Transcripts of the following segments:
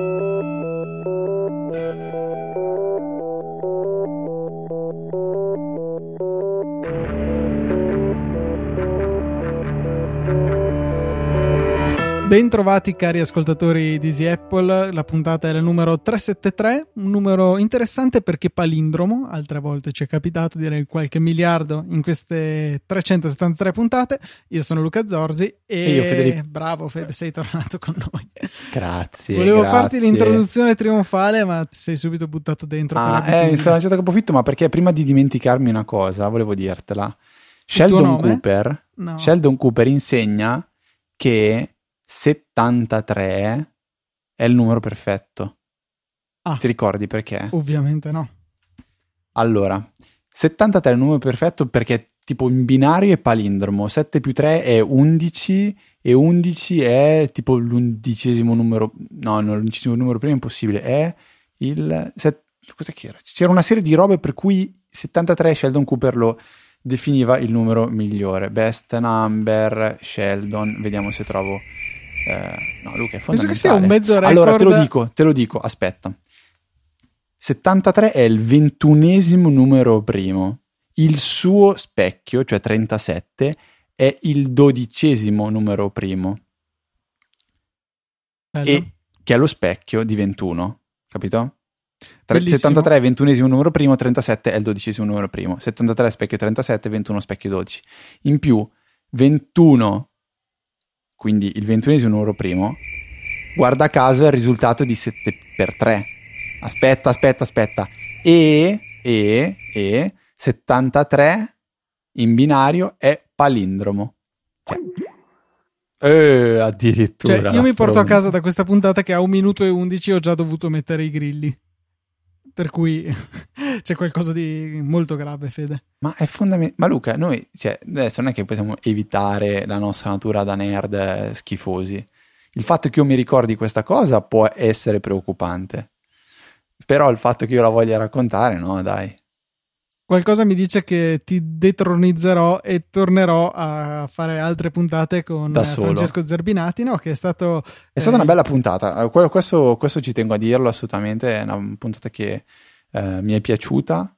Thank you. Bentrovati cari ascoltatori di Easy Apple, la puntata è la numero 373, un numero interessante perché palindromo, altre volte ci è capitato direi qualche miliardo in queste 373 puntate. Io sono Luca Zorzi e, e io Federico. Bravo Fede, sei tornato con noi. Grazie. Volevo grazie. farti l'introduzione trionfale, ma ti sei subito buttato dentro. Ah, eh, mi sono lanciato a capofitto, ma perché prima di dimenticarmi una cosa, volevo dirtela. Sheldon Cooper, no. Sheldon Cooper insegna che 73 è il numero perfetto. Ah, Ti ricordi perché? Ovviamente no. Allora, 73 è il numero perfetto perché tipo in binario è palindromo, 7 più 3 è 11 e 11 è tipo l'undicesimo numero, no, no l'undicesimo numero prima è impossibile, è il... Set, cos'è che era? C'era una serie di robe per cui 73 Sheldon Cooper lo definiva il numero migliore. Best number, Sheldon, vediamo se trovo... Eh, no, Luca, è fondamentale. Penso che sia un mezzo record. Allora, te lo dico, te lo dico, aspetta. 73 è il ventunesimo numero primo. Il suo specchio, cioè 37, è il dodicesimo numero primo. Bello. E che è lo specchio di 21, capito? Tre- Bellissimo. 73 è il ventunesimo numero primo, 37 è il dodicesimo numero primo. 73 è specchio 37, 21 specchio 12. In più, 21, quindi il ventunesimo numero primo, guarda caso è il risultato di 7 per 3. Aspetta, aspetta, aspetta. E, e, e, 73 in binario è palindromo. Cioè, eh, addirittura. Cioè, io mi porto a casa da questa puntata che a un minuto e 11 ho già dovuto mettere i grilli. Per cui c'è qualcosa di molto grave, Fede. Ma è fondamentale. Ma Luca, noi, cioè, adesso non è che possiamo evitare la nostra natura da nerd schifosi. Il fatto che io mi ricordi questa cosa può essere preoccupante. Però il fatto che io la voglia raccontare, no, dai. Qualcosa mi dice che ti detronizzerò e tornerò a fare altre puntate con eh. Francesco Zerbinati, no? Che è stato. È stata eh, una bella puntata. Eh, que- Questo, questo ci tengo a dirlo assolutamente. È una puntata che eh, mi è piaciuta.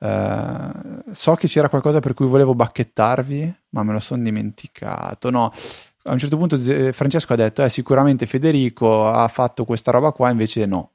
Eh, so che c'era qualcosa per cui volevo bacchettarvi, ma me lo sono dimenticato. No, a un certo punto eh, Francesco ha detto: eh, sicuramente Federico ha fatto questa roba qua, invece no.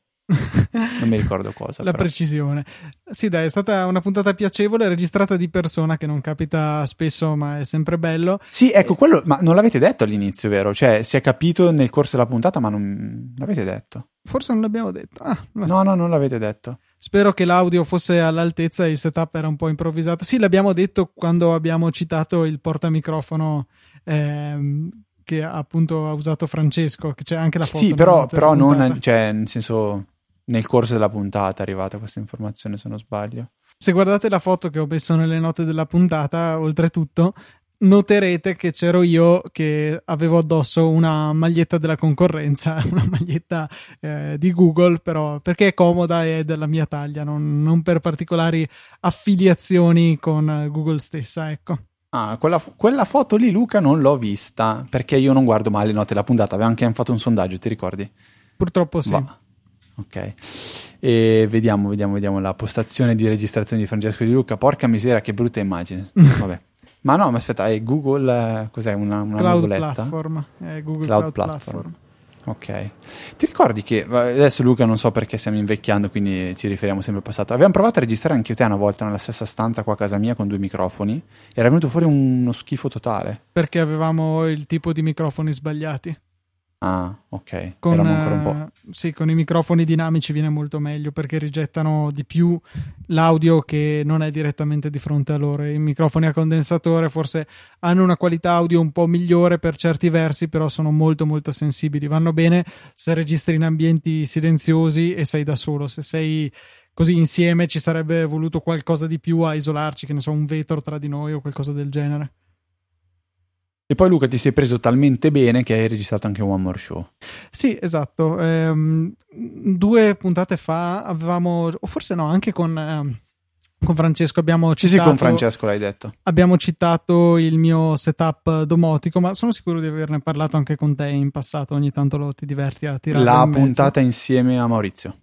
Non mi ricordo cosa. La però. precisione. Sì, dai, è stata una puntata piacevole, registrata di persona, che non capita spesso, ma è sempre bello. Sì, ecco, quello, ma non l'avete detto all'inizio, vero? Cioè, si è capito nel corso della puntata, ma non l'avete detto. Forse non l'abbiamo detto. Ah. No, no, non l'avete detto. Spero che l'audio fosse all'altezza, il setup era un po' improvvisato. Sì, l'abbiamo detto quando abbiamo citato il portamicrofono ehm, che appunto ha usato Francesco, che c'è anche la foto. Sì, però, però non, cioè, nel senso, nel corso della puntata è arrivata questa informazione, se non sbaglio. Se guardate la foto che ho messo nelle note della puntata, oltretutto, noterete che c'ero io che avevo addosso una maglietta della concorrenza, una maglietta eh, di Google, però perché è comoda e è della mia taglia, non, non per particolari affiliazioni con Google stessa, ecco. Ah, quella, quella foto lì, Luca, non l'ho vista, perché io non guardo mai le note della puntata, avevamo anche fatto un sondaggio, ti ricordi? Purtroppo sì. Va. Ok. E vediamo, vediamo, vediamo la postazione di registrazione di Francesco Di Luca. Porca misera, che brutta immagine. Vabbè. Ma no, ma aspetta, è Google, eh, cos'è? Una, una Cloud? Platform, eh, Google Cloud Cloud, Platform. Platform. Ok. Ti ricordi che adesso Luca non so perché stiamo invecchiando, quindi ci riferiamo sempre al passato. Abbiamo provato a registrare anche io te una volta nella stessa stanza qua a casa mia con due microfoni. Era venuto fuori uno schifo totale. Perché avevamo il tipo di microfoni sbagliati. Ah, ok. Con, ancora un po'. eh, sì, con i microfoni dinamici viene molto meglio perché rigettano di più l'audio che non è direttamente di fronte a loro. I microfoni a condensatore forse hanno una qualità audio un po' migliore per certi versi, però sono molto molto sensibili. Vanno bene se registri in ambienti silenziosi e sei da solo. Se sei così insieme ci sarebbe voluto qualcosa di più a isolarci, che ne so, un vetro tra di noi o qualcosa del genere. E poi Luca ti sei preso talmente bene che hai registrato anche One More Show. Sì, esatto. Ehm, due puntate fa avevamo, o forse no, anche con, ehm, con Francesco abbiamo citato. Sì, sì, con Francesco l'hai detto. Abbiamo citato il mio setup domotico, ma sono sicuro di averne parlato anche con te in passato. Ogni tanto lo ti diverti a tirare. La puntata insieme a Maurizio.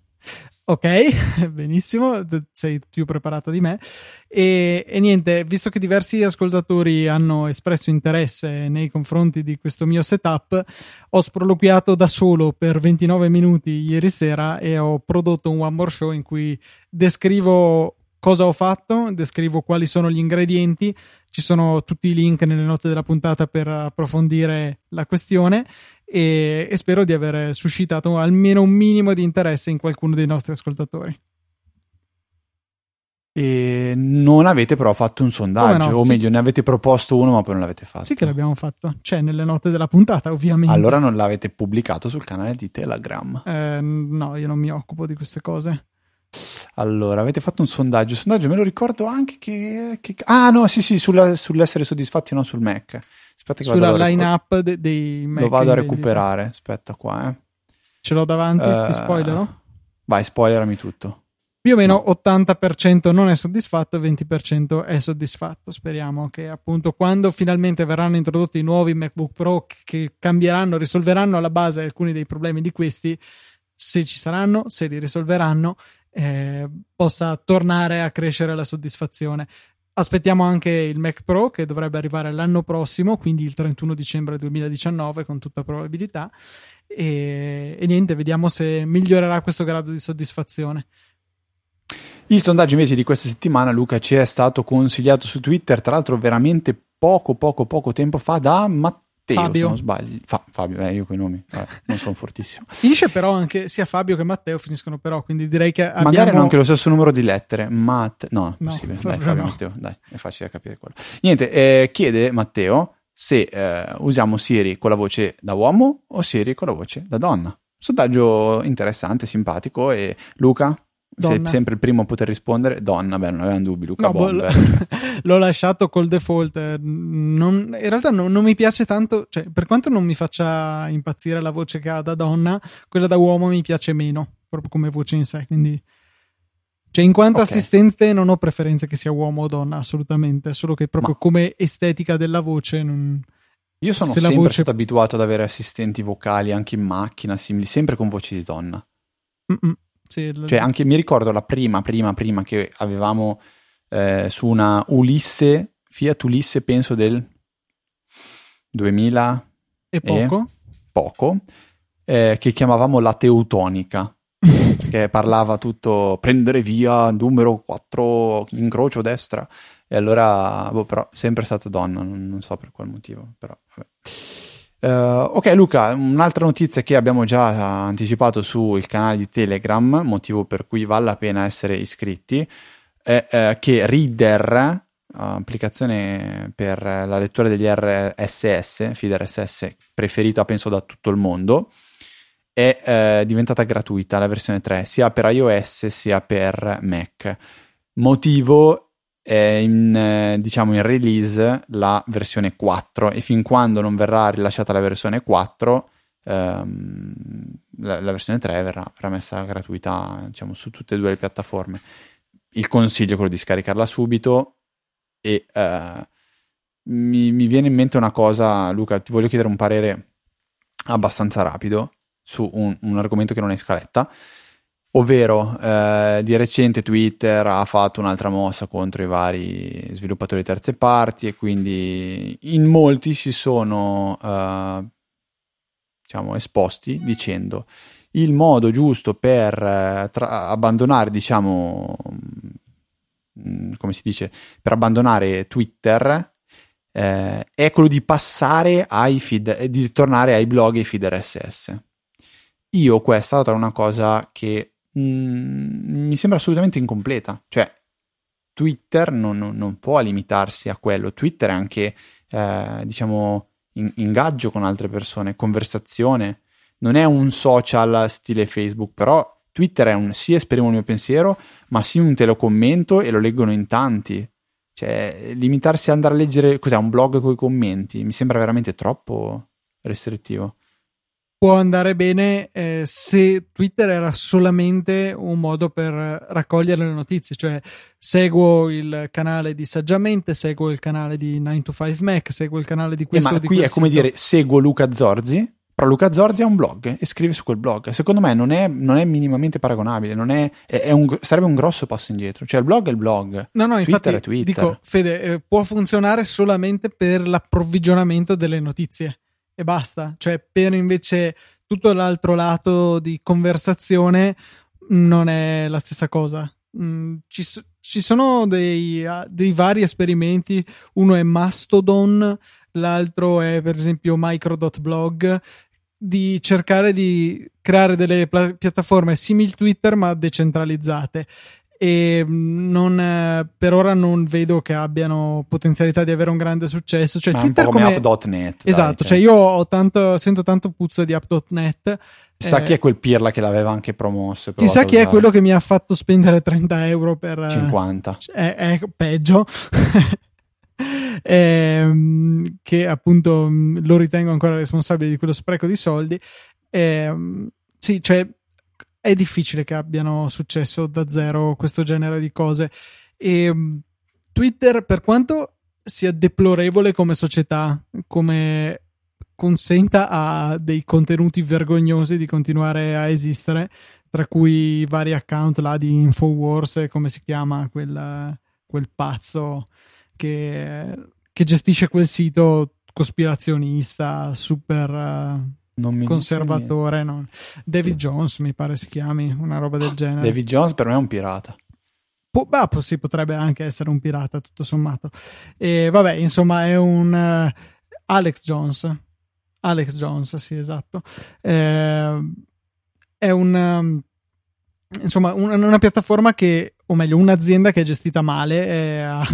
Ok, benissimo, sei più preparato di me. E, e, niente, visto che diversi ascoltatori hanno espresso interesse nei confronti di questo mio setup, ho sproloquiato da solo per 29 minuti ieri sera e ho prodotto un one more show in cui descrivo cosa ho fatto, descrivo quali sono gli ingredienti, ci sono tutti i link nelle note della puntata per approfondire la questione e, e spero di aver suscitato almeno un minimo di interesse in qualcuno dei nostri ascoltatori. E non avete però fatto un sondaggio, no, o sì. meglio, ne avete proposto uno, ma poi non l'avete fatto. Sì, che l'abbiamo fatto. C'è nelle note della puntata, ovviamente. Allora non l'avete pubblicato sul canale di Telegram? Eh, no, io non mi occupo di queste cose. Allora, avete fatto un sondaggio. Il sondaggio me lo ricordo anche che. che... ah, no, sì, sì, sulla, sull'essere soddisfatti o no sul Mac. Aspetta che Sulla line-up de- dei Mac. Lo vado a recuperare. Aspetta qua, eh. Ce l'ho davanti, uh, ti spoilerò? Vai, spoilerami tutto. Più o meno 80% non è soddisfatto, 20% è soddisfatto. Speriamo che appunto quando finalmente verranno introdotti i nuovi MacBook Pro che cambieranno, risolveranno alla base alcuni dei problemi di questi, se ci saranno, se li risolveranno, eh, possa tornare a crescere la soddisfazione. Aspettiamo anche il Mac Pro che dovrebbe arrivare l'anno prossimo, quindi il 31 dicembre 2019 con tutta probabilità. E, e niente, vediamo se migliorerà questo grado di soddisfazione. Il sondaggio invece di questa settimana, Luca, ci è stato consigliato su Twitter, tra l'altro veramente poco, poco, poco tempo fa da Matteo Matteo, Fabio. se non sbaglio. Fa, Fabio, eh, io con i nomi vabbè, non sono fortissimo. Finisce però anche sia Fabio che Matteo finiscono però, quindi direi che abbiamo... Magari hanno anche lo stesso numero di lettere, Matt... No, è possibile. No, dai, Fabio no. Matteo, dai, è facile da capire quello. Niente, eh, chiede Matteo se eh, usiamo Siri con la voce da uomo o Siri con la voce da donna. Sondaggio interessante, simpatico e Luca, sei sempre il primo a poter rispondere. Donna, beh, non avevamo dubbi. Luca no, Bomber. l'ho lasciato col default. Non, in realtà non, non, mi piace tanto. Cioè, per quanto non mi faccia impazzire la voce che ha da donna, quella da uomo mi piace meno, proprio come voce in sé. Quindi, cioè, in quanto okay. assistente, non ho preferenze che sia uomo o donna, assolutamente. Solo che proprio Ma... come estetica della voce. Non... Io sono Se sempre voce... stato abituato ad avere assistenti vocali anche in macchina, simili, sempre con voci di donna. Mm-mm. Sì, l- cioè, anche mi ricordo la prima, prima, prima che avevamo eh, su una Ulisse, Fiat Ulisse, penso del 2000 e poco, e poco eh, che chiamavamo la teutonica. che parlava tutto prendere via numero 4 incrocio destra e allora boh, però sempre stata donna non, non so per qual motivo però vabbè. Uh, ok Luca, un'altra notizia che abbiamo già anticipato sul canale di Telegram, motivo per cui vale la pena essere iscritti, è uh, che Reader, applicazione per la lettura degli RSS, feed RSS preferita penso da tutto il mondo, è uh, diventata gratuita la versione 3, sia per iOS sia per Mac. Motivo in, eh, diciamo in release la versione 4 e fin quando non verrà rilasciata la versione 4 ehm, la, la, versione 3 verrà, verrà messa gratuita diciamo, su tutte e due le piattaforme. Il consiglio è quello di scaricarla subito e eh, mi, mi viene in mente una cosa Luca ti voglio chiedere un parere abbastanza rapido su un, un argomento che non è in scaletta Ovvero, eh, di recente Twitter ha fatto un'altra mossa contro i vari sviluppatori terze parti e quindi in molti si sono eh, diciamo, esposti dicendo il modo giusto per eh, tra- abbandonare, diciamo, mm, come si dice, per abbandonare Twitter eh, è quello di passare ai feed, di tornare ai blog e ai feed RSS. Io questa la trovo una cosa che mh, mm, mi sembra assolutamente incompleta. Cioè, Twitter non, non, può limitarsi a quello. Twitter è anche, eh, diciamo, in, ingaggio con altre persone, conversazione. Non è un social stile Facebook, però Twitter è un sì, esprimo il mio pensiero, ma sì un te lo commento e lo leggono in tanti. Cioè, limitarsi ad andare a leggere cos'è, un blog con i commenti mi sembra veramente troppo restrittivo. Può andare bene eh, se Twitter era solamente un modo per raccogliere le notizie, cioè seguo il canale di Saggiamente, seguo il canale di 9 to 5 Mac, seguo il canale di questo. Eh, ma di qui è come sito. dire seguo Luca Zorzi, però Luca Zorzi ha un blog e scrive su quel blog. Secondo me non è, non è minimamente paragonabile, non è, è, un, sarebbe un grosso passo indietro. Cioè il blog è il blog. No, no, infatti Twitter è Twitter. dico, Fede, eh, può funzionare solamente per l'approvvigionamento delle notizie e basta. Cioè, per invece tutto l'altro lato di conversazione non è la stessa cosa. Mm, ci, ci sono dei, dei vari esperimenti. Uno è Mastodon, l'altro è per esempio micro.blog di cercare di creare delle pla- piattaforme simili Twitter ma decentralizzate e mm, non, eh, per ora non vedo che abbiano potenzialità di avere un grande successo. Cioè, Ma Twitter po' come come... app.net. dai, Esatto, cioè io ho tanto, sento tanto puzzo di app.net. Chissà eh, chi è quel pirla che l'aveva anche promosso. Chissà chi è quello che mi ha fatto spendere 30 euro per... eh, 50. È, è peggio. Ehm, che appunto mh, lo ritengo ancora responsabile di quello spreco di soldi. Ehm, sì, cioè è difficile che abbiano successo da zero questo genere di cose. E mh, Twitter, per quanto sia deplorevole come società, come consenta a dei contenuti vergognosi di continuare a esistere, tra cui vari account là di Infowars, e come si chiama quel, quel pazzo che, che gestisce quel sito cospirazionista super conservatore. no? David Jones mi pare si chiami, una roba del genere. David Jones per me è un pirata. Po- beh, po- sì, potrebbe anche essere un pirata, tutto sommato. E vabbè, insomma, è un eh, Alex Jones. Alex Jones, sì, esatto. Eh, è un um, insomma un- una piattaforma che, o meglio, un'azienda che è gestita male. eh, ha-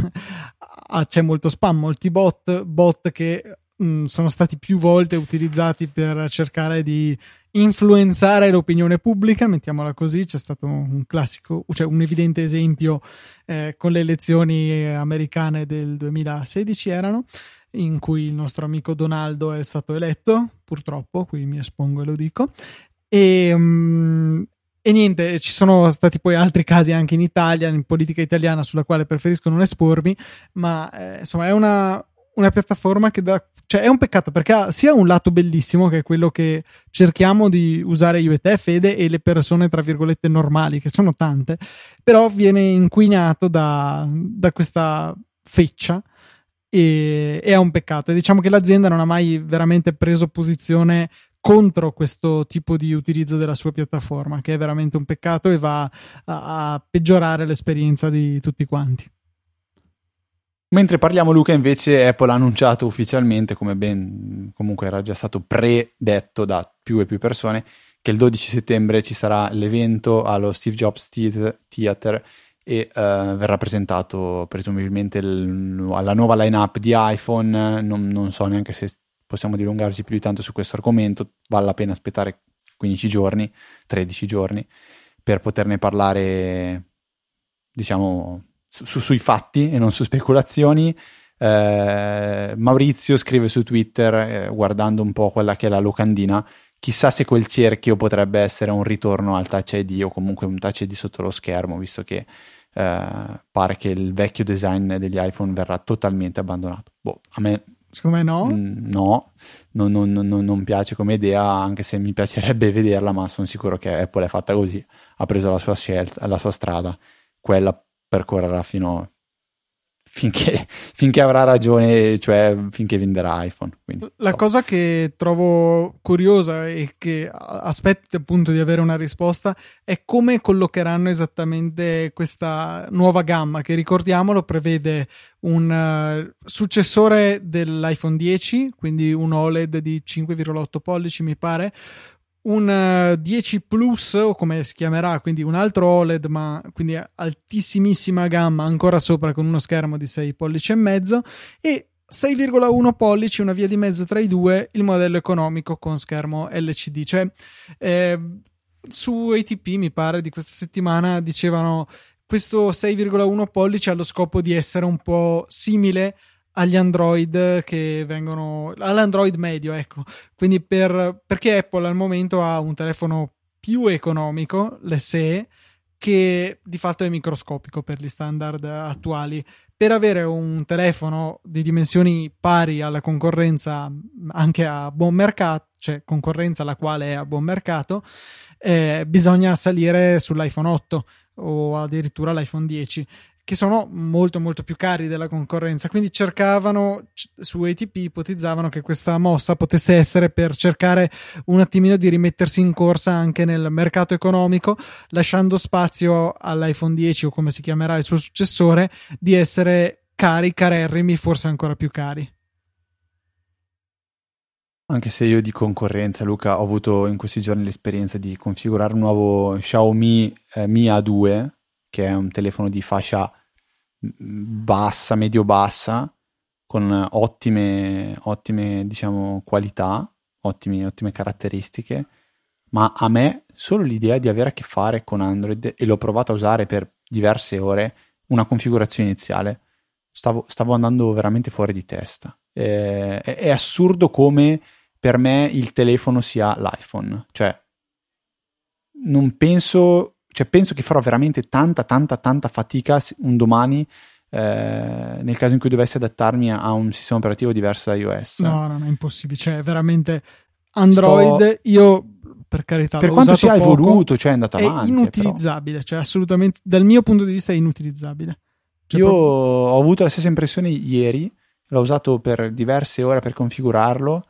ha- c'è molto spam, molti bot, bot che mh, sono stati più volte utilizzati per cercare di influenzare l'opinione pubblica, mettiamola così, c'è stato un classico, cioè un evidente esempio eh, con le elezioni americane del 2016 erano, in cui il nostro amico Donaldo è stato eletto, purtroppo, qui mi espongo e lo dico, e, mm, e niente, ci sono stati poi altri casi anche in Italia, in politica italiana, sulla quale preferisco non espormi, ma eh, insomma è una, una piattaforma che dà cioè è un peccato perché ha sia un lato bellissimo che è quello che cerchiamo di usare io e te, Fede, e le persone tra virgolette normali, che sono tante, però viene inquinato da, da questa feccia e, e è un peccato. E diciamo che l'azienda non ha mai veramente preso posizione contro questo tipo di utilizzo della sua piattaforma, che è veramente un peccato e va a, a peggiorare l'esperienza di tutti quanti. Mentre parliamo Luca invece Apple ha annunciato ufficialmente, come ben comunque era già stato predetto da più e più persone, che il 12 settembre ci sarà l'evento allo Steve Jobs Theater e eh, verrà presentato presumibilmente il- la nuova lineup di iPhone, non, non so neanche se possiamo dilungarci più di tanto su questo argomento, vale la pena aspettare 15 giorni, 13 giorni per poterne parlare diciamo su- su- sui fatti e non su speculazioni. Eh, Maurizio scrive su Twitter, eh, guardando un po' quella che è la locandina, chissà se quel cerchio potrebbe essere un ritorno al Touch ID o comunque un Touch ID sotto lo schermo, visto che eh, pare che il vecchio design degli iPhone verrà totalmente abbandonato. Boh, a me Secondo me no. mm, no, non, non- non- non piace come idea, anche se mi piacerebbe vederla, ma sono sicuro che Apple è fatta così, ha preso la sua scelta, la sua strada, quella percorrerà fino finché, finché avrà ragione, cioè finché venderà iPhone. Quindi, La so. cosa che trovo curiosa e che aspetto appunto di avere una risposta è come collocheranno esattamente questa nuova gamma che ricordiamolo prevede un eh, successore dell'iPhone 10, quindi un OLED di 5,8 pollici mi pare, un eh, 10 Plus o come si chiamerà, quindi un altro OLED ma quindi altissimissima gamma ancora sopra con uno schermo di 6 pollici e mezzo e 6,1 pollici, una via di mezzo tra i due, il modello economico con schermo LCD. Cioè, eh, su ATP mi pare di questa settimana dicevano questo 6,1 pollici ha lo scopo di essere un po' simile agli Android che vengono all'Android medio, ecco. Quindi per, perché Apple al momento ha un telefono più economico, l'SE, che di fatto è microscopico per gli standard attuali. Per avere un telefono di dimensioni pari alla concorrenza anche a buon mercato, cioè concorrenza la quale è a buon mercato, eh, bisogna salire sull'iPhone 8 o addirittura l'iPhone 10 che sono molto molto più cari della concorrenza. Quindi cercavano su ATP ipotizzavano che questa mossa potesse essere per cercare un attimino di rimettersi in corsa anche nel mercato economico lasciando spazio all'iPhone 10 o come si chiamerà il suo successore di essere cari carerrimi forse ancora più cari. Anche se io di concorrenza, Luca, ho avuto in questi giorni l'esperienza di configurare un nuovo Xiaomi eh, Mi A2, che è un telefono di fascia bassa, medio-bassa, con ottime, ottime diciamo, qualità, ottime, ottime caratteristiche, ma a me solo l'idea di avere a che fare con Android, e l'ho provato a usare per diverse ore, una configurazione iniziale, stavo, stavo andando veramente fuori di testa. Eh, è, è assurdo come per me il telefono sia l'iPhone. Cioè, non penso, cioè penso che farò veramente tanta, tanta, tanta fatica un domani eh, nel caso in cui dovessi adattarmi a un sistema operativo diverso da iOS. No, non è impossibile. Cioè, veramente Android, Sto... io per carità, per quanto sia poco, evoluto, cioè è andato avanti. È inutilizzabile, però. cioè assolutamente, dal mio punto di vista è inutilizzabile. Cioè, io proprio... ho avuto la stessa impressione ieri, l'ho usato per diverse ore per configurarlo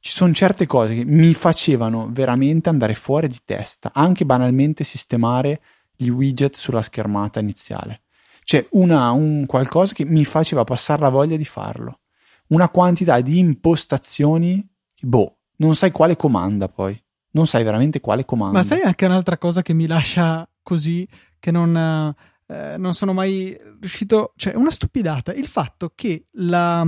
ci sono certe cose che mi facevano veramente andare fuori di testa, anche banalmente sistemare gli widget sulla schermata iniziale. Cioè una, un qualcosa che mi faceva passare la voglia di farlo. Una quantità di impostazioni, boh, non sai quale comanda poi. Non sai veramente quale comanda. Ma sai anche un'altra cosa che mi lascia così, che non, eh, non sono mai riuscito... Cioè, una stupidata. Il fatto che la...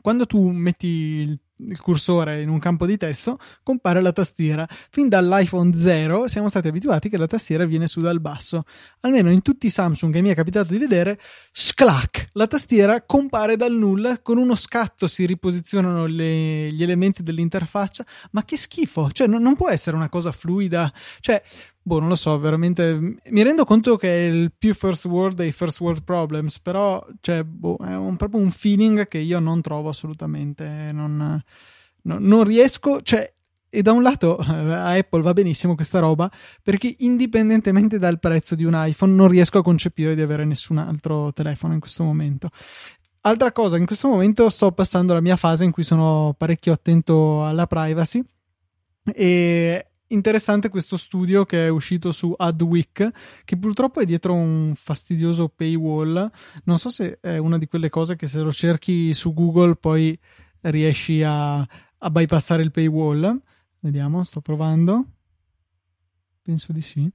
Quando tu metti il il cursore in un campo di testo, compare la tastiera. Fin dall'iPhone 0 siamo stati abituati che la tastiera viene su dal basso. Almeno in tutti i Samsung che mi è capitato di vedere, sclac, la tastiera compare dal nulla, con uno scatto si riposizionano le, gli elementi dell'interfaccia, ma che schifo, cioè non, non può essere una cosa fluida, cioè boh, non lo so, veramente mi rendo conto che è il più first world dei first world problems, però cioè, boh, è un, proprio un feeling che io non trovo assolutamente, non, non, non riesco, cioè e da un lato eh, a Apple va benissimo questa roba perché indipendentemente dal prezzo di un iPhone non riesco a concepire di avere nessun altro telefono in questo momento. Altra cosa, in questo momento sto passando la mia fase in cui sono parecchio attento alla privacy e interessante questo studio che è uscito su Adweek, che purtroppo è dietro un fastidioso paywall. Non so se è una di quelle cose che se lo cerchi su Google poi riesci a, a bypassare il paywall. Vediamo, sto provando. Penso di sì.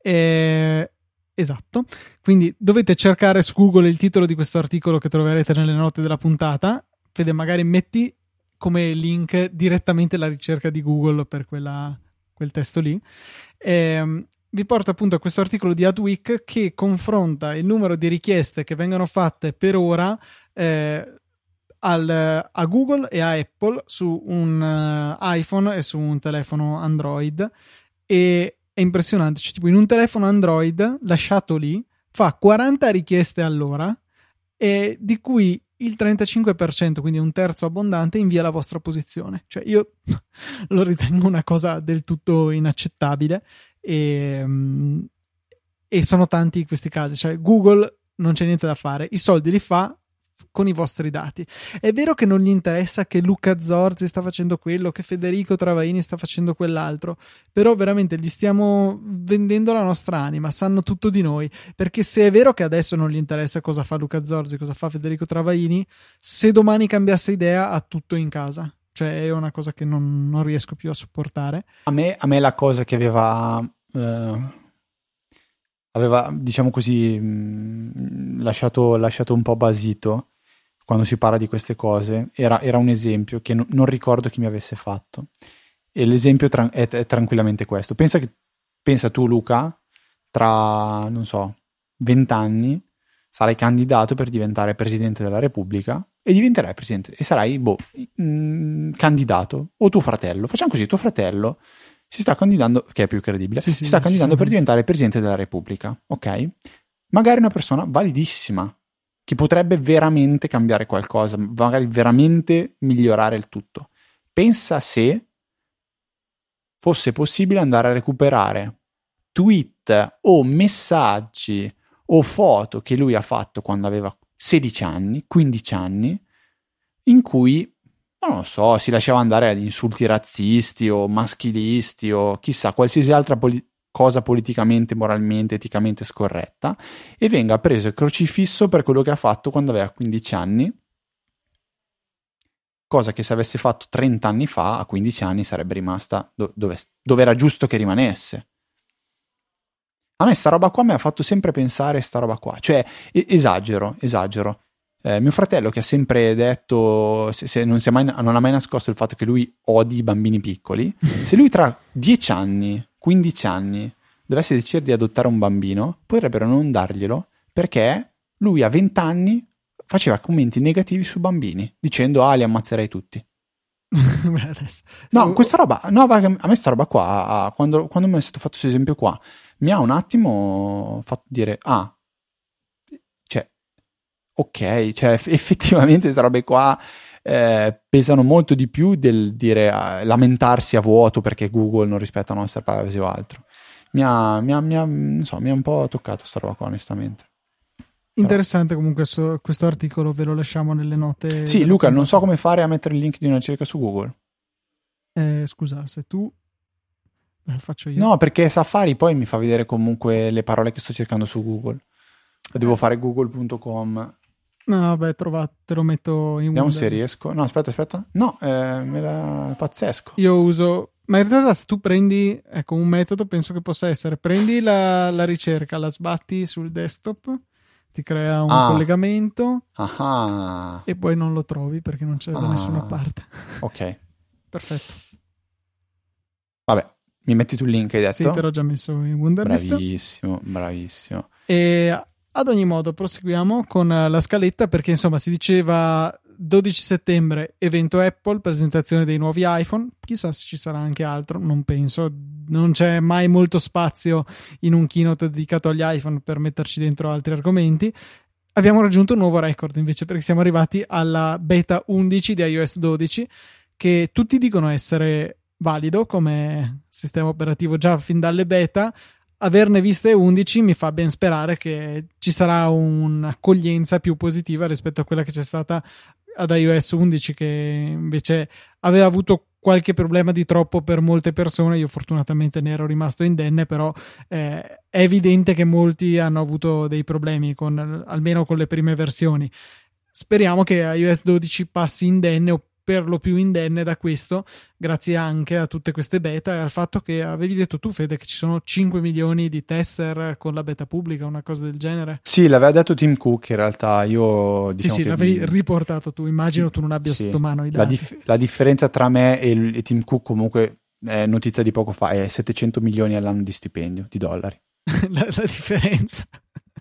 E... Esatto, quindi dovete cercare su Google il titolo di questo articolo che troverete nelle note della puntata. Fede, magari metti come link direttamente la ricerca di Google per quella, quel testo lì. E, ehm, vi porta appunto a questo articolo di Adweek che confronta il numero di richieste che vengono fatte per ora eh, al, a Google e a Apple su un uh, iPhone e su un telefono Android e è impressionante, cioè, tipo in un telefono Android lasciato lì fa 40 richieste all'ora e di cui il 35%, quindi un terzo abbondante, invia la vostra posizione. Cioè io lo ritengo una cosa del tutto inaccettabile e, e sono tanti questi casi. Cioè Google non c'è niente da fare, i soldi li fa, con i vostri dati. È vero che non gli interessa che Luca Zorzi sta facendo quello, che Federico Travaini sta facendo quell'altro, però veramente gli stiamo vendendo la nostra anima, sanno tutto di noi, perché se è vero che adesso non gli interessa cosa fa Luca Zorzi, cosa fa Federico Travaini, se domani cambiasse idea ha tutto in casa. Cioè è una cosa che non, non riesco più a sopportare. A me, a me la cosa che aveva... Uh aveva, diciamo così, mh, lasciato, lasciato, un po' basito quando si parla di queste cose, era, era un esempio che no, non ricordo chi mi avesse fatto. E l'esempio tra- è, è, tranquillamente questo. Pensa, che, pensa tu, Luca, tra, non so, vent'anni sarai candidato per diventare presidente della Repubblica e diventerai presidente e sarai boh, mh, mm, candidato o tuo fratello. Facciamo così, tuo fratello si sta candidando, che è più credibile, sì, si sta sì, candidando sì, per diventare presidente della Repubblica, ok? Magari una persona validissima che potrebbe veramente cambiare qualcosa, magari veramente migliorare il tutto. Pensa se fosse possibile andare a recuperare tweet o messaggi o foto che lui ha fatto quando aveva 16 anni, 15 anni, in cui, non lo so, si lasciava andare ad insulti razzisti o maschilisti o chissà, qualsiasi altra poli- cosa politicamente, moralmente, eticamente scorretta, e venga preso e crocifisso per quello che ha fatto quando aveva 15 anni, cosa che se avesse fatto 30 anni fa, a 15 anni sarebbe rimasta do- dove, dove era giusto che rimanesse. A me sta roba qua mi ha fatto sempre pensare sta roba qua, cioè esagero, esagero. Eh, mio fratello che ha sempre detto, se, se non, mai, non, ha mai nascosto il fatto che lui odi i bambini piccoli, se lui tra 10 anni, 15 anni dovesse decidere di adottare un bambino, potrebbero non darglielo perché lui a 20 anni faceva commenti negativi su bambini, dicendo ah li ammazzerei tutti. No, questa roba, no, a me sta roba qua, quando, quando mi è stato fatto questo esempio qua, mi ha un attimo fatto dire, ah, ok, cioè effettivamente queste robe qua eh, pesano molto di più del dire uh, lamentarsi a vuoto perché Google non rispetta la nostra privacy o altro. Mi ha, mi ha, mi ha, so, mi ha un po' toccato questa roba qua, onestamente. Interessante comunque so, questo articolo, ve lo lasciamo nelle note. Sì, Luca, non so come fare a mettere il link di una ricerca su Google. Eh, scusa, se tu eh, faccio io. No, perché Safari poi mi fa vedere comunque le parole che sto cercando su Google. Devo fare google.com. No, vabbè, trovato, te lo metto in Vediamo se riesco. No, aspetta, aspetta. No, eh, me la... pazzesco. Io uso... Ma in realtà se tu prendi, ecco, un metodo penso che possa essere, prendi la, la ricerca, la sbatti sul desktop, ti crea un ah. collegamento ah. e poi non lo trovi perché non c'è ah. da nessuna parte. Ok. Perfetto. Vabbè, mi metti tu il link, hai detto? Sì, te l'ho già messo in Wunderlist. Bravissimo, bravissimo. E ad ogni modo, proseguiamo con la scaletta perché insomma si diceva 12 settembre evento Apple, presentazione dei nuovi iPhone, chissà se ci sarà anche altro, non penso, non c'è mai molto spazio in un keynote dedicato agli iPhone per metterci dentro altri argomenti. Abbiamo raggiunto un nuovo record invece perché siamo arrivati alla beta 11 di iOS 12 che tutti dicono essere valido come sistema operativo già fin dalle beta. Averne viste 11 mi fa ben sperare che ci sarà un'accoglienza più positiva rispetto a quella che c'è stata ad iOS 11 che invece aveva avuto qualche problema di troppo per molte persone. Io fortunatamente ne ero rimasto indenne, però eh, è evidente che molti hanno avuto dei problemi con almeno con le prime versioni. Speriamo che iOS 12 passi indenne o per lo più indenne da questo, grazie anche a tutte queste beta e al fatto che avevi detto tu, Fede, che ci sono 5 milioni di tester con la beta pubblica, una cosa del genere. Sì, l'aveva detto Tim Cook in realtà. Io diciamo sì, sì, l'avevi mi... riportato tu. Immagino tu non abbia sì. sotto mano i dati. La, dif- la differenza tra me e, il, e Tim Cook, comunque, è notizia di poco fa, è 700 milioni all'anno di stipendio di dollari. la, la differenza.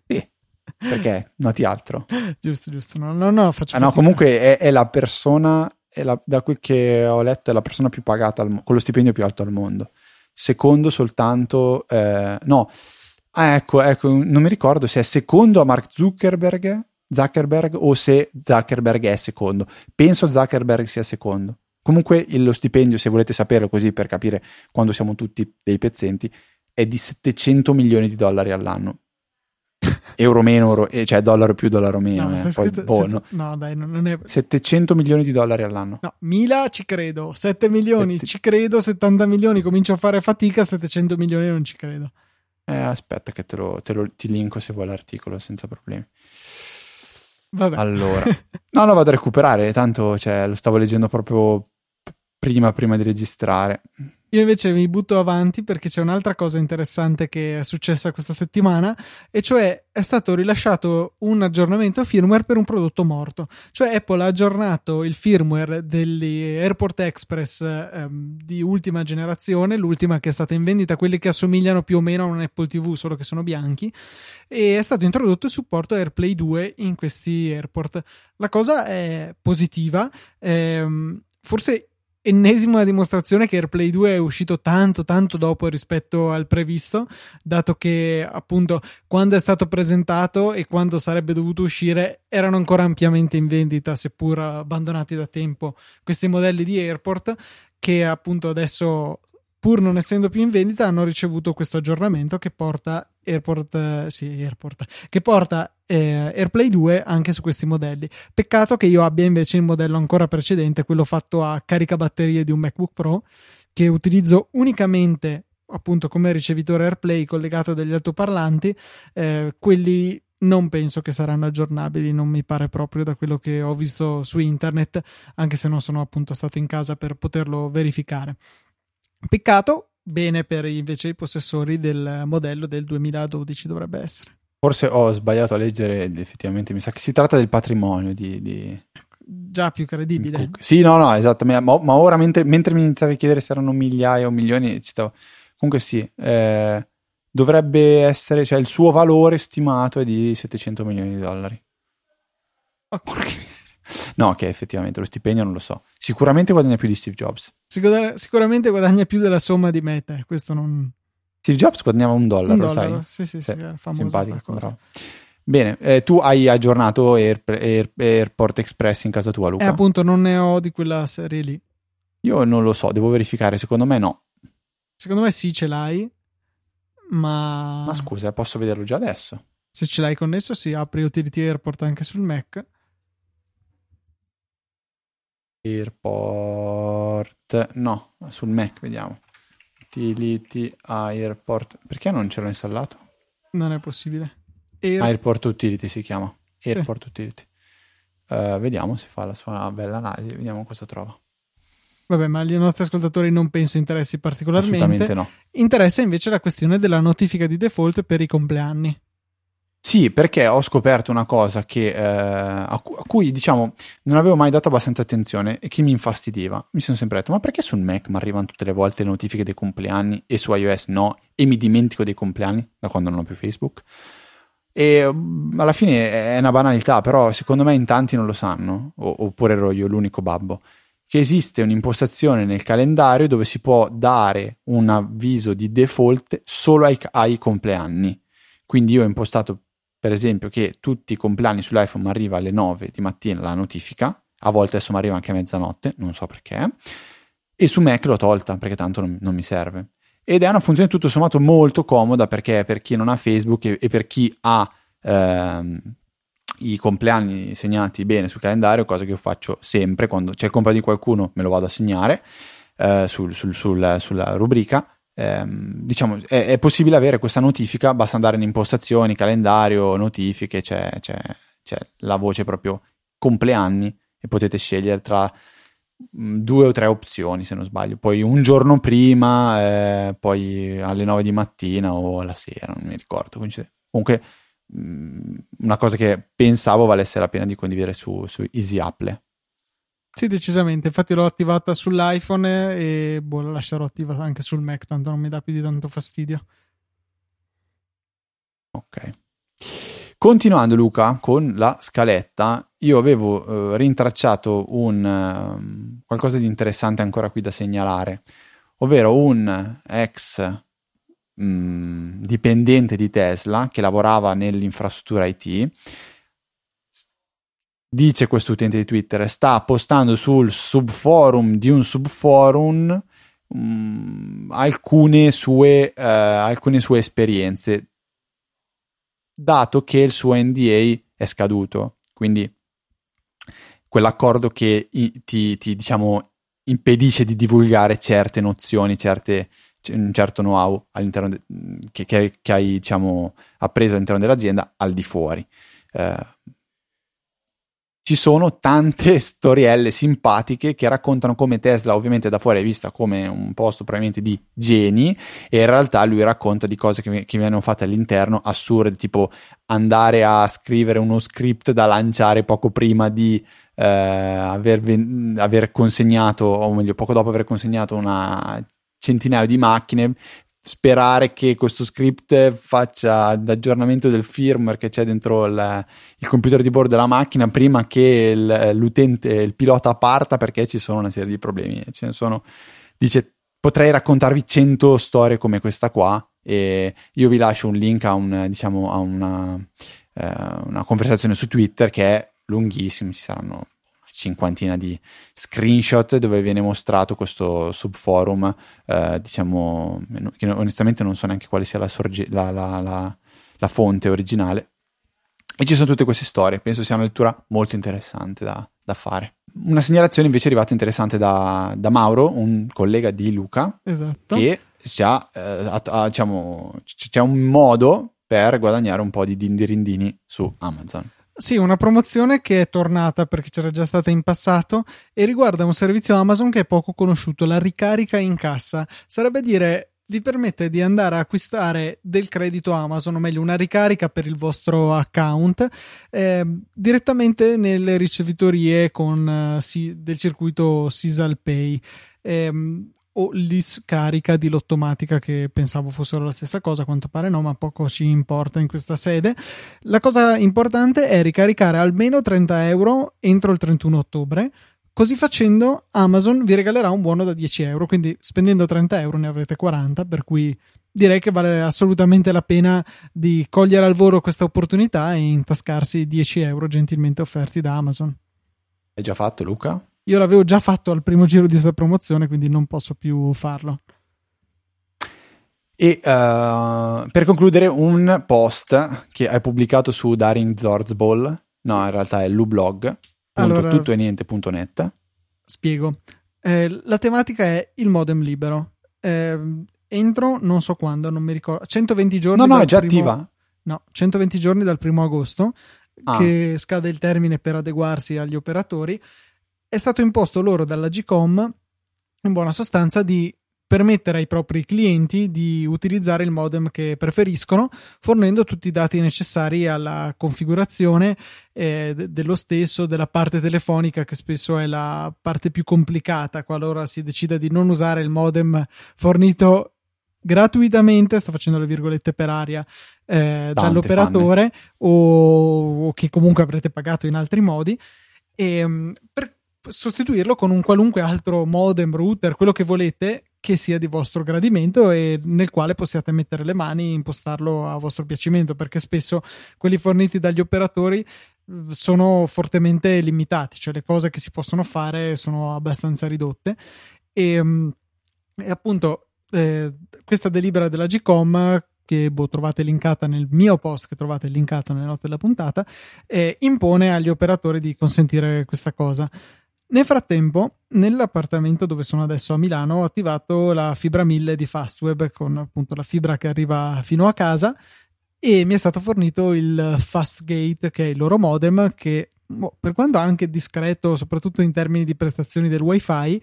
Sì. Perché noti altro? giusto, giusto. No, no, no, faccio ah, no comunque è, è, la persona la, da quel che ho letto, è la persona più pagata al, con lo stipendio più alto al mondo. Secondo soltanto, eh, no, ah, ecco, ecco, non mi ricordo se è secondo a Mark Zuckerberg, Zuckerberg o se Zuckerberg è secondo. Penso Zuckerberg sia secondo. Comunque lo stipendio, se volete saperlo così per capire quando siamo tutti dei pezzenti, è di 700 milioni di dollari all'anno euro meno, euro, eh, cioè dollaro più, dollaro meno. No, eh. Poi, boh, no. no, dai, non è... 700 milioni di dollari all'anno. No, 1000 ci credo, 7 milioni Sette... ci credo, 70 milioni comincio a fare fatica, 700 milioni non ci credo. Eh, aspetta che te lo, te lo ti linko se vuoi l'articolo senza problemi. Vabbè. Allora, no, no, vado a recuperare, tanto cioè, lo stavo leggendo proprio prima, prima di registrare. Io invece mi butto avanti perché c'è un'altra cosa interessante che è successa questa settimana, e cioè è stato rilasciato un aggiornamento firmware per un prodotto morto. Cioè Apple ha aggiornato il firmware degli Airport Express ehm, di ultima generazione, l'ultima che è stata in vendita, quelli che assomigliano più o meno a un Apple TV, solo che sono bianchi, e è stato introdotto il supporto AirPlay 2 in questi Airport. La cosa è positiva. Ehm, forse ennesima dimostrazione che AirPlay 2 è uscito tanto tanto dopo rispetto al previsto dato che appunto quando è stato presentato e quando sarebbe dovuto uscire erano ancora ampiamente in vendita seppur abbandonati da tempo questi modelli di Airport che appunto adesso pur non essendo più in vendita, hanno ricevuto questo aggiornamento che porta Airport, eh, sì, Airport, che porta eh, AirPlay 2 anche su questi modelli. Peccato che io abbia invece il modello ancora precedente, quello fatto a caricabatterie di un MacBook Pro, che utilizzo unicamente appunto come ricevitore AirPlay collegato a altoparlanti. Eh, quelli non penso che saranno aggiornabili, non mi pare proprio da quello che ho visto su internet, anche se non sono appunto stato in casa per poterlo verificare. Peccato, bene per invece i possessori del modello del 2012 dovrebbe essere. Forse ho sbagliato a leggere, effettivamente mi sa che si tratta del patrimonio di... di... Già più credibile. Sì, no, no, esattamente, ma, ma ora mentre, mentre, mi iniziavi a chiedere se erano migliaia o milioni, ci stavo... Comunque sì, eh, dovrebbe essere, cioè il suo valore stimato è di 700 milioni di dollari. Ok. No, che effettivamente lo stipendio non lo so. Sicuramente guadagna più di Steve Jobs. Sicur- sicuramente guadagna più della somma di Meta, questo non... Steve Jobs guadagnava un dollaro, un dollaro. sai? Sì, sì, sì, sì simpatico. Cosa. Bene, eh, tu hai aggiornato Air, Air, Airport Express in casa tua, Luca? Eh, appunto, non ne ho di quella serie lì. Io non lo so, devo verificare, secondo me no. Secondo me sì, ce l'hai, ma... Ma scusa, posso vederlo già adesso? Se ce l'hai connesso, sì, apri Utility Airport anche sul Mac. Airport, no, sul Mac vediamo. Utility Airport, perché non ce l'ho installato? Non è possibile. Air... Airport Utility si chiama. Airport sì. Utility. Uh, vediamo se fa la sua bella analisi, vediamo cosa trova. Vabbè, ma ai nostri ascoltatori non penso interessi particolarmente. Assolutamente no. Interessa invece la questione della notifica di default per i compleanni. Sì, perché ho scoperto una cosa che, eh, a, cu- a, cui diciamo non avevo mai dato abbastanza attenzione e che mi infastidiva. Mi sono sempre detto: ma perché sul Mac mi arrivano tutte le volte le notifiche dei compleanni e su iOS no? E mi dimentico dei compleanni da quando non ho più Facebook? E mm, alla fine è una banalità, però secondo me in tanti non lo sanno, o- oppure ero io l'unico babbo. Che esiste un'impostazione nel calendario dove si può dare un avviso di default solo ai, ai compleanni. Quindi io ho impostato per esempio, che tutti i compleanni sull'iPhone mi arriva alle 9 di mattina la notifica, a volte adesso mi arriva anche a mezzanotte, non so perché, e su Mac l'ho tolta perché tanto non, non mi serve. Ed è una funzione tutto sommato molto comoda perché per chi non ha Facebook e, e per chi ha ehm, i compleanni segnati bene sul calendario, cosa che io faccio sempre quando c'è il compleanno di qualcuno, me lo vado a segnare eh, sul, sul, sul, sulla rubrica ehm, diciamo, è, è, possibile avere questa notifica, basta andare in impostazioni, calendario, notifiche, c'è, c'è, c'è la voce proprio compleanni e potete scegliere tra mm, due o tre opzioni se non sbaglio. Poi un giorno prima eh, poi alle 9 di mattina o alla sera non mi ricordo. Comunque mm, una cosa che pensavo valesse la pena di condividere su, su Easy Apple sì, decisamente. Infatti l'ho attivata sull'iPhone e boh, la lascerò attiva anche sul Mac, tanto non mi dà più di tanto fastidio. Ok. Continuando Luca con la scaletta, io avevo eh, rintracciato un, uh, qualcosa di interessante ancora qui da segnalare, ovvero un ex mh, mm, dipendente di Tesla che lavorava nell'infrastruttura IT dice questo utente di Twitter, sta postando sul subforum di un subforum um, alcune, sue, uh, alcune sue esperienze, dato che il suo NDA è scaduto. Quindi quell'accordo che ti, ti diciamo, impedisce di divulgare certe nozioni, certe, un certo know-how all'interno de, che, che, che, hai diciamo, appreso all'interno dell'azienda al di fuori. Uh, ci sono tante storielle simpatiche che raccontano come Tesla ovviamente da fuori è vista come un posto probabilmente di geni e in realtà lui racconta di cose che, che vengono fatte all'interno assurde tipo andare a scrivere uno script da lanciare poco prima di eh, aver, aver consegnato o meglio poco dopo aver consegnato una centinaio di macchine sperare che questo script faccia l'aggiornamento del firmware che c'è dentro il, il computer di bordo della macchina prima che il, l'utente, il pilota parta perché ci sono una serie di problemi. Ce ne sono, dice, potrei raccontarvi 100 storie come questa qua e io vi lascio un link a, un, diciamo, a una, eh, una conversazione su Twitter che è lunghissima, ci saranno cinquantina di screenshot dove viene mostrato questo subforum, eh, diciamo, che onestamente non so neanche quale sia la, sorge- la, la, la, fonte originale. E ci sono tutte queste storie, penso sia una lettura molto interessante da, da fare. Una segnalazione invece è arrivata interessante da, da Mauro, un collega di Luca, esatto. che già, eh, ha, ha, diciamo, c'è un modo per guadagnare un po' di dindirindini su Amazon. Sì, una promozione che è tornata perché c'era già stata in passato e riguarda un servizio Amazon che è poco conosciuto, la ricarica in cassa. Sarebbe dire vi permette di andare a acquistare del credito Amazon, o meglio una ricarica per il vostro account eh, direttamente nelle ricevitorie con, si, del circuito Sisal Pay. Eh, o l'iscarica di Lottomatica che pensavo fossero la stessa cosa, a quanto pare no, ma poco ci importa in questa sede. La cosa importante è ricaricare almeno 30 euro entro il 31 ottobre. Così facendo, Amazon vi regalerà un buono da 10 euro, quindi spendendo 30 euro ne avrete 40, per cui direi che vale assolutamente la pena di cogliere al volo questa opportunità e intascarsi 10 euro gentilmente offerti da Amazon. Hai già fatto, Luca? Io l'avevo già fatto al primo giro di questa promozione, quindi non posso più farlo. E uh, per concludere, un post che hai pubblicato su Daring Zorzball, no, in realtà è lublog, allora, tutto e niente.net. Spiego. Eh, la tematica è il modem libero. Eh, entro, non so quando, non mi ricordo, 120 giorni. No, no, è già primo, attiva. No, 120 giorni dal primo agosto, ah. che scade il termine per adeguarsi agli operatori è stato imposto loro dalla GCOM in buona sostanza di permettere ai propri clienti di utilizzare il modem che preferiscono, fornendo tutti i dati necessari alla configurazione eh, dello stesso, della parte telefonica, che spesso è la parte più complicata qualora si decida di non usare il modem fornito gratuitamente, sto facendo le virgolette per aria, eh, dall'operatore o, o, che comunque avrete pagato in altri modi. E, ehm, per sostituirlo con un qualunque altro modem, router, quello che volete che sia di vostro gradimento e nel quale possiate mettere le mani e impostarlo a vostro piacimento perché spesso quelli forniti dagli operatori sono fortemente limitati, cioè le cose che si possono fare sono abbastanza ridotte. E, e appunto eh, questa delibera della GCOM che boh, trovate linkata nel mio post che trovate linkato nelle note della puntata eh, impone agli operatori di consentire questa cosa nel frattempo, nell'appartamento dove sono adesso a Milano, ho attivato la fibra 1000 di Fastweb con appunto la fibra che arriva fino a casa e mi è stato fornito il Fastgate, che è il loro modem, che boh, per quanto anche discreto, soprattutto in termini di prestazioni del wifi,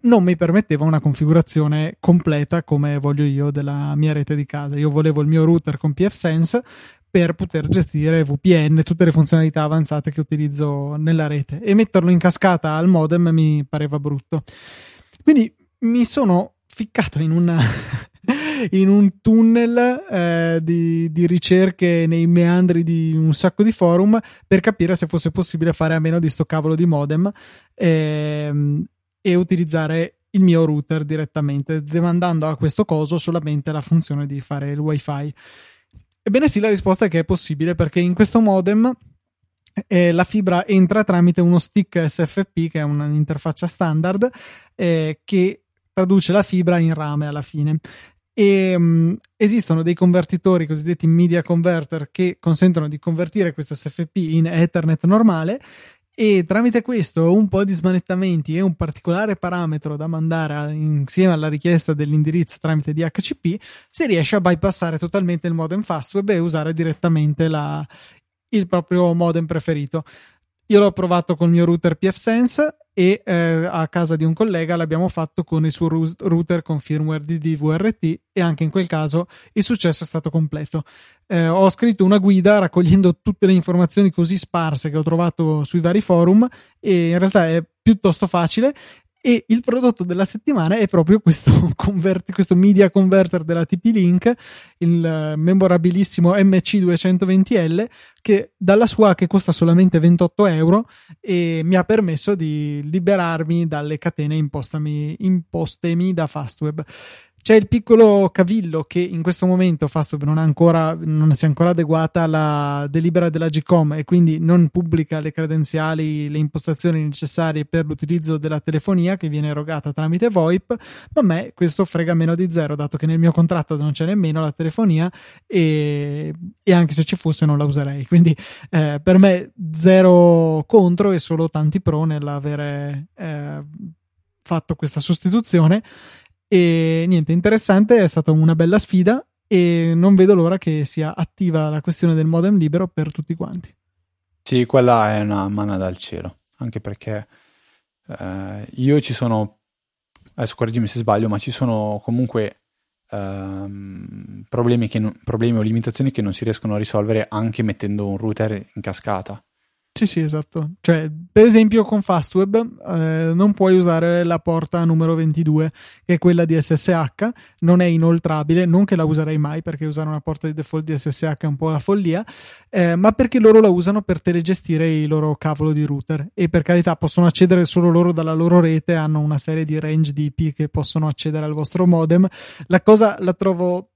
non mi permetteva una configurazione completa come voglio io della mia rete di casa. Io volevo il mio router con pfSense per poter gestire VPN, tutte le funzionalità avanzate che utilizzo nella rete e metterlo in cascata al modem mi pareva brutto. Quindi mi sono ficcato in, una in un tunnel eh, di, di, ricerche nei meandri di un sacco di forum per capire se fosse possibile fare a meno di sto cavolo di modem eh, e utilizzare il mio router direttamente, demandando a questo coso solamente la funzione di fare il wifi. Ebbene sì, la risposta è che è possibile perché in questo modem eh, la fibra entra tramite uno stick SFP, che è un'interfaccia standard, eh, che traduce la fibra in rame alla fine. E, um, esistono dei convertitori cosiddetti media converter che consentono di convertire questo SFP in Ethernet normale e tramite questo un po' di smanettamenti e un particolare parametro da mandare insieme alla richiesta dell'indirizzo tramite DHCP si riesce a bypassare totalmente il modem Fastweb e usare direttamente la, il proprio modem preferito. Io l'ho provato con il mio router pfSense e eh, a casa di un collega l'abbiamo fatto con il suo router con firmware DDVRT e anche in quel caso il successo è stato completo. Eh, ho scritto una guida raccogliendo tutte le informazioni così sparse che ho trovato sui vari forum e in realtà è piuttosto facile e il prodotto della settimana è proprio questo, convert- questo media converter della TP-Link, il memorabilissimo MC220L, che dalla sua che costa solamente 28 euro e mi ha permesso di liberarmi dalle catene impostami, impostemi da Fastweb. C'è il piccolo cavillo che in questo momento Fastweb non, ancora, non si è ancora adeguata alla delibera della GCOM e quindi non pubblica le credenziali, le impostazioni necessarie per l'utilizzo della telefonia che viene erogata tramite VoIP, ma a me questo frega meno di zero, dato che nel mio contratto non c'è nemmeno la telefonia e, e anche se ci fosse non la userei. Quindi eh, per me zero contro e solo tanti pro nell'avere eh, fatto questa sostituzione e niente, interessante, è stata una bella sfida e non vedo l'ora che sia attiva la questione del modem libero per tutti quanti. Sì, quella è una manna dal cielo, anche perché eh, io ci sono, adesso correggimi se sbaglio, ma ci sono comunque ehm, problemi, non, problemi o limitazioni che non si riescono a risolvere anche mettendo un router in cascata. Sì, sì, esatto. Cioè, per esempio con Fastweb eh, non puoi usare la porta numero 22, che è quella di SSH, non è inoltrabile, non che la userei mai perché usare una porta di default di SSH è un po' la follia, eh, ma perché loro la usano per telegestire i loro cavolo di router e per carità possono accedere solo loro dalla loro rete, hanno una serie di range di IP che possono accedere al vostro modem. La cosa la trovo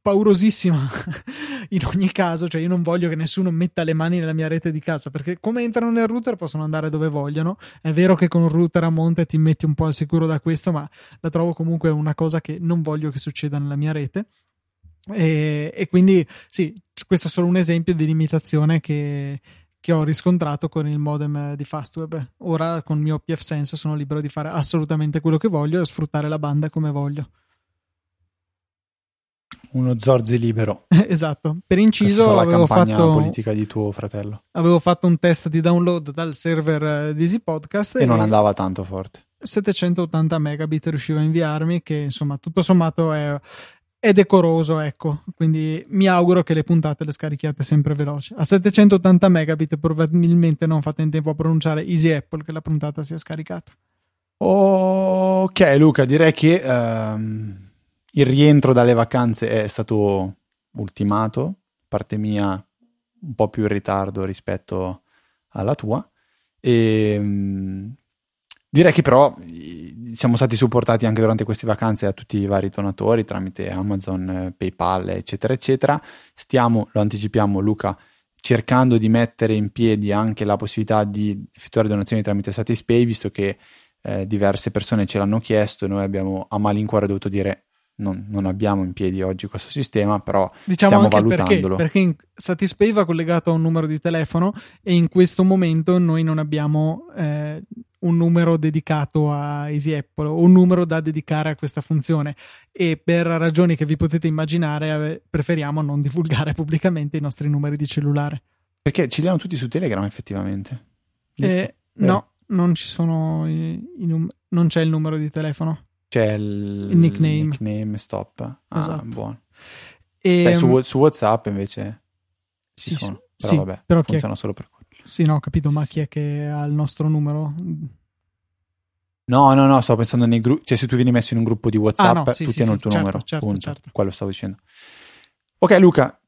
paurosissima in ogni caso cioè io non voglio che nessuno metta le mani nella mia rete di casa perché come entrano nel router possono andare dove vogliono. È vero che con un router a monte ti metti un po' al sicuro da questo ma la trovo comunque una cosa che non voglio che succeda nella mia rete. E, e quindi sì questo è solo un esempio di limitazione che, che ho riscontrato con il modem di Fastweb. Ora con il mio PFSense sono libero di fare assolutamente quello che voglio e sfruttare la banda come voglio uno Zorzi libero. esatto. Per inciso, la avevo fatto politica di tuo fratello. Avevo fatto un test di download dal server eh, di Easy Podcast e, e non andava tanto forte. 780 megabit riusciva a inviarmi, che insomma, tutto sommato è, è decoroso, ecco. Quindi mi auguro che le puntate le scarichiate sempre veloci. A 780 megabit probabilmente non fate in tempo a pronunciare Easy Apple che la puntata sia scaricata. Ok, Luca, direi che um il rientro dalle vacanze è stato ultimato, parte mia un po' più in ritardo rispetto alla tua. E, mh, direi che però siamo stati supportati anche durante queste vacanze da tutti i vari donatori tramite Amazon, PayPal, eccetera, eccetera. Stiamo, lo anticipiamo, Luca, cercando di mettere in piedi anche la possibilità di effettuare donazioni tramite Satispay, visto che eh, diverse persone ce l'hanno chiesto e noi abbiamo a malincuore dovuto dire non, non, abbiamo in piedi oggi questo sistema, però diciamo stiamo valutandolo. Perché, perché Satispay va collegato a un numero di telefono e in questo momento noi non abbiamo eh, un numero dedicato a Easy Apple o un numero da dedicare a questa funzione e per ragioni che vi potete immaginare preferiamo non divulgare pubblicamente i nostri numeri di cellulare. Perché ce li hanno tutti su Telegram effettivamente? Eh, no, non ci sono i, i num- non c'è il numero di telefono. C'è il, il nickname. nickname stop. Ah, esatto. buono. E, Beh, su, su, WhatsApp invece sì, sono. Però sì, vabbè, però funziona solo per quello. Sì, no, ho capito, ma chi è che ha il nostro numero? No, no, no, stavo pensando nei gruppi, cioè se tu vieni messo in un gruppo di WhatsApp, ah, no, sì, tutti sì, hanno il tuo certo, numero, certo, punto. certo. Quello stavo dicendo. Ok, Luca,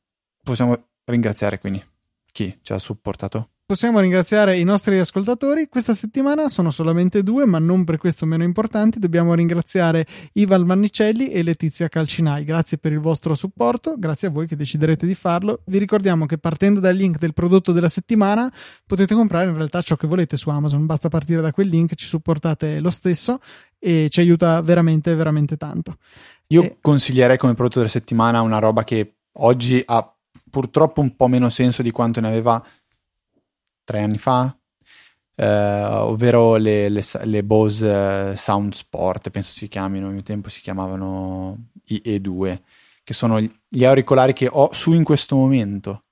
possiamo ringraziare quindi chi ci ha supportato? Possiamo ringraziare i nostri ascoltatori. Questa settimana sono solamente due, ma non per questo meno importanti. Dobbiamo ringraziare Ivan Mannicelli e Letizia Calcinai. Grazie per il vostro supporto, grazie a voi che deciderete di farlo. Vi ricordiamo che partendo dal link del prodotto della settimana potete comprare in realtà ciò che volete su Amazon. Basta partire da quel link, ci supportate lo stesso e ci aiuta veramente, veramente tanto. Io e... consiglierei come prodotto della settimana una roba che oggi ha purtroppo un po' meno senso di quanto ne aveva tre anni fa, eh, ovvero le, le, le, Bose Sound Sport, penso si chiamino, al mio tempo si chiamavano IE2, che sono gli auricolari che ho su in questo momento.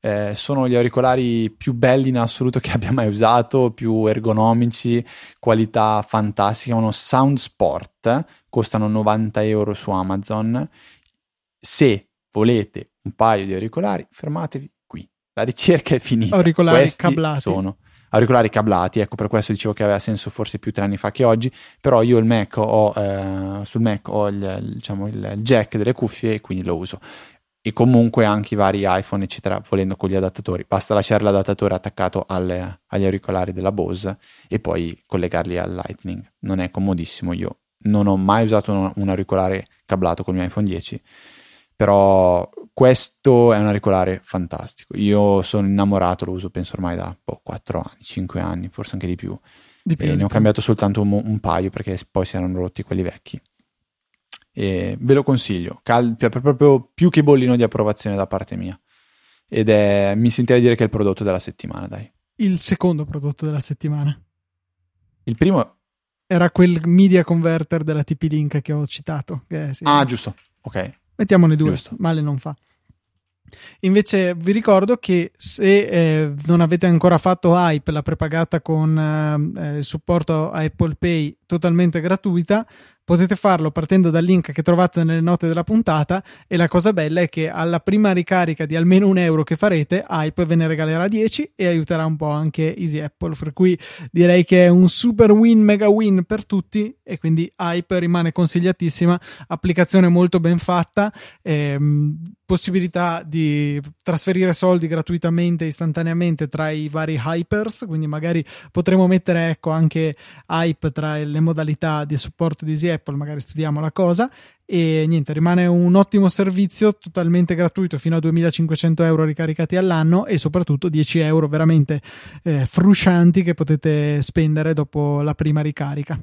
Eh, sono gli auricolari più belli in assoluto che abbia mai usato, più ergonomici, qualità fantastica, uno Sound Sport, costano 90 euro su Amazon. Se volete un paio di auricolari, fermatevi. La ricerca è finita. Auricolari Questi cablati. Sono auricolari cablati, ecco per questo dicevo che aveva senso forse più tre anni fa che oggi, però io il Mac ho, eh, sul Mac ho il, diciamo, il jack delle cuffie e quindi lo uso e comunque anche i vari iPhone eccetera volendo con gli adattatori basta lasciare l'adattatore attaccato alle, agli auricolari della Bose e poi collegarli al Lightning non è comodissimo io non ho mai usato un, un auricolare cablato con il mio iPhone 10 però questo è un auricolare fantastico io sono innamorato lo uso penso ormai da boh, 4 anni 5 anni forse anche di più, di più e ne ho cambiato soltanto un, un paio perché poi si erano rotti quelli vecchi e ve lo consiglio, cal- proprio più che bollino di approvazione da parte mia. Ed è, mi sentirei dire che è il prodotto della settimana, dai. Il secondo prodotto della settimana. Il primo era quel media converter della TP-Link che ho citato. Che sì. Ah, giusto. Ok. Mettiamone due, giusto. male non fa. Invece vi ricordo che se eh, non avete ancora fatto Hype, la prepagata con eh, eh supporto a Apple Pay totalmente gratuita, Potete farlo partendo dal link che trovate nelle note della puntata e la cosa bella è che alla prima ricarica di almeno un euro che farete, Hype ve ne regalerà 10 e aiuterà un po' anche Easy Apple, per cui direi che è un super win, mega win per tutti e quindi Hype rimane consigliatissima, applicazione molto ben fatta, ehm, possibilità di trasferire soldi gratuitamente, istantaneamente tra i vari hypers, quindi magari potremo mettere ecco anche Hype tra le modalità di supporto di Easy Apple magari studiamo la cosa. E niente, rimane un ottimo servizio totalmente gratuito fino a 2500 euro ricaricati all'anno e soprattutto 10 euro veramente eh, fruscianti che potete spendere dopo la prima ricarica.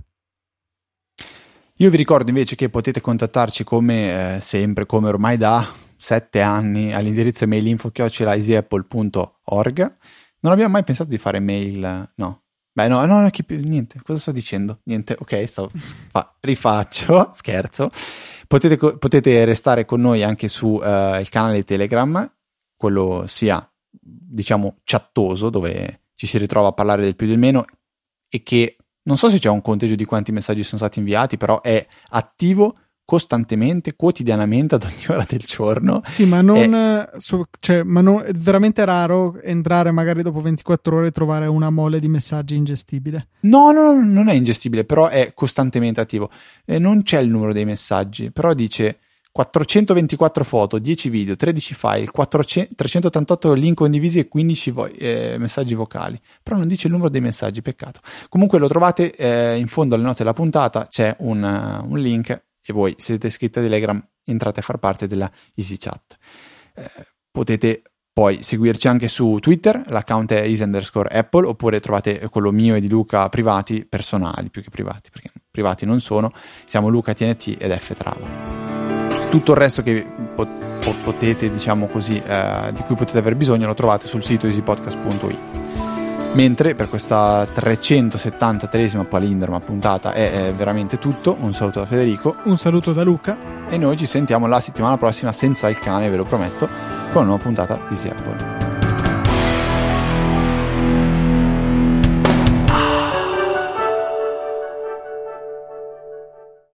Io vi ricordo invece che potete contattarci come eh, sempre, come ormai da 7 anni, all'indirizzo email info-easyapple.org. Non abbiamo mai pensato di fare mail, no, Beh, no, no, no niente, cosa sto dicendo? Niente, ok, sto, fa, rifaccio, scherzo. Potete, potete, restare con noi anche sul uh, canale Telegram, quello sia, diciamo, chattoso, dove ci si ritrova a parlare del più del meno e che non so se c'è un conteggio di quanti messaggi sono stati inviati, però è attivo costantemente, quotidianamente, ad ogni ora del giorno. Sì, ma non, è... su, cioè, ma non, è veramente raro entrare magari dopo 24 ore e trovare una mole di messaggi ingestibile. No, no, no non è ingestibile, però è costantemente attivo. E non c'è il numero dei messaggi, però dice 424 foto, 10 video, 13 file, 400, 388 link condivisi e 15 vo- eh, messaggi vocali. Però non dice il numero dei messaggi, peccato. Comunque lo trovate eh, in fondo alle note della puntata, c'è un, un link e voi siete iscritti a Telegram, entrate a far parte della EasyChat. Eh, potete poi seguirci anche su Twitter, l'account è easy underscore Apple, oppure trovate quello mio e di Luca privati, personali più che privati, perché privati non sono, siamo Luca TNT ed F Trava. Tutto il resto che potete, diciamo così, eh, di cui potete aver bisogno lo trovate sul sito easypodcast.it. Mentre per questa 373esima palindroma puntata è, è veramente tutto. Un saluto da Federico. Un saluto da Luca. E noi ci sentiamo la settimana prossima senza il cane, ve lo prometto, con una nuova puntata di Seattle.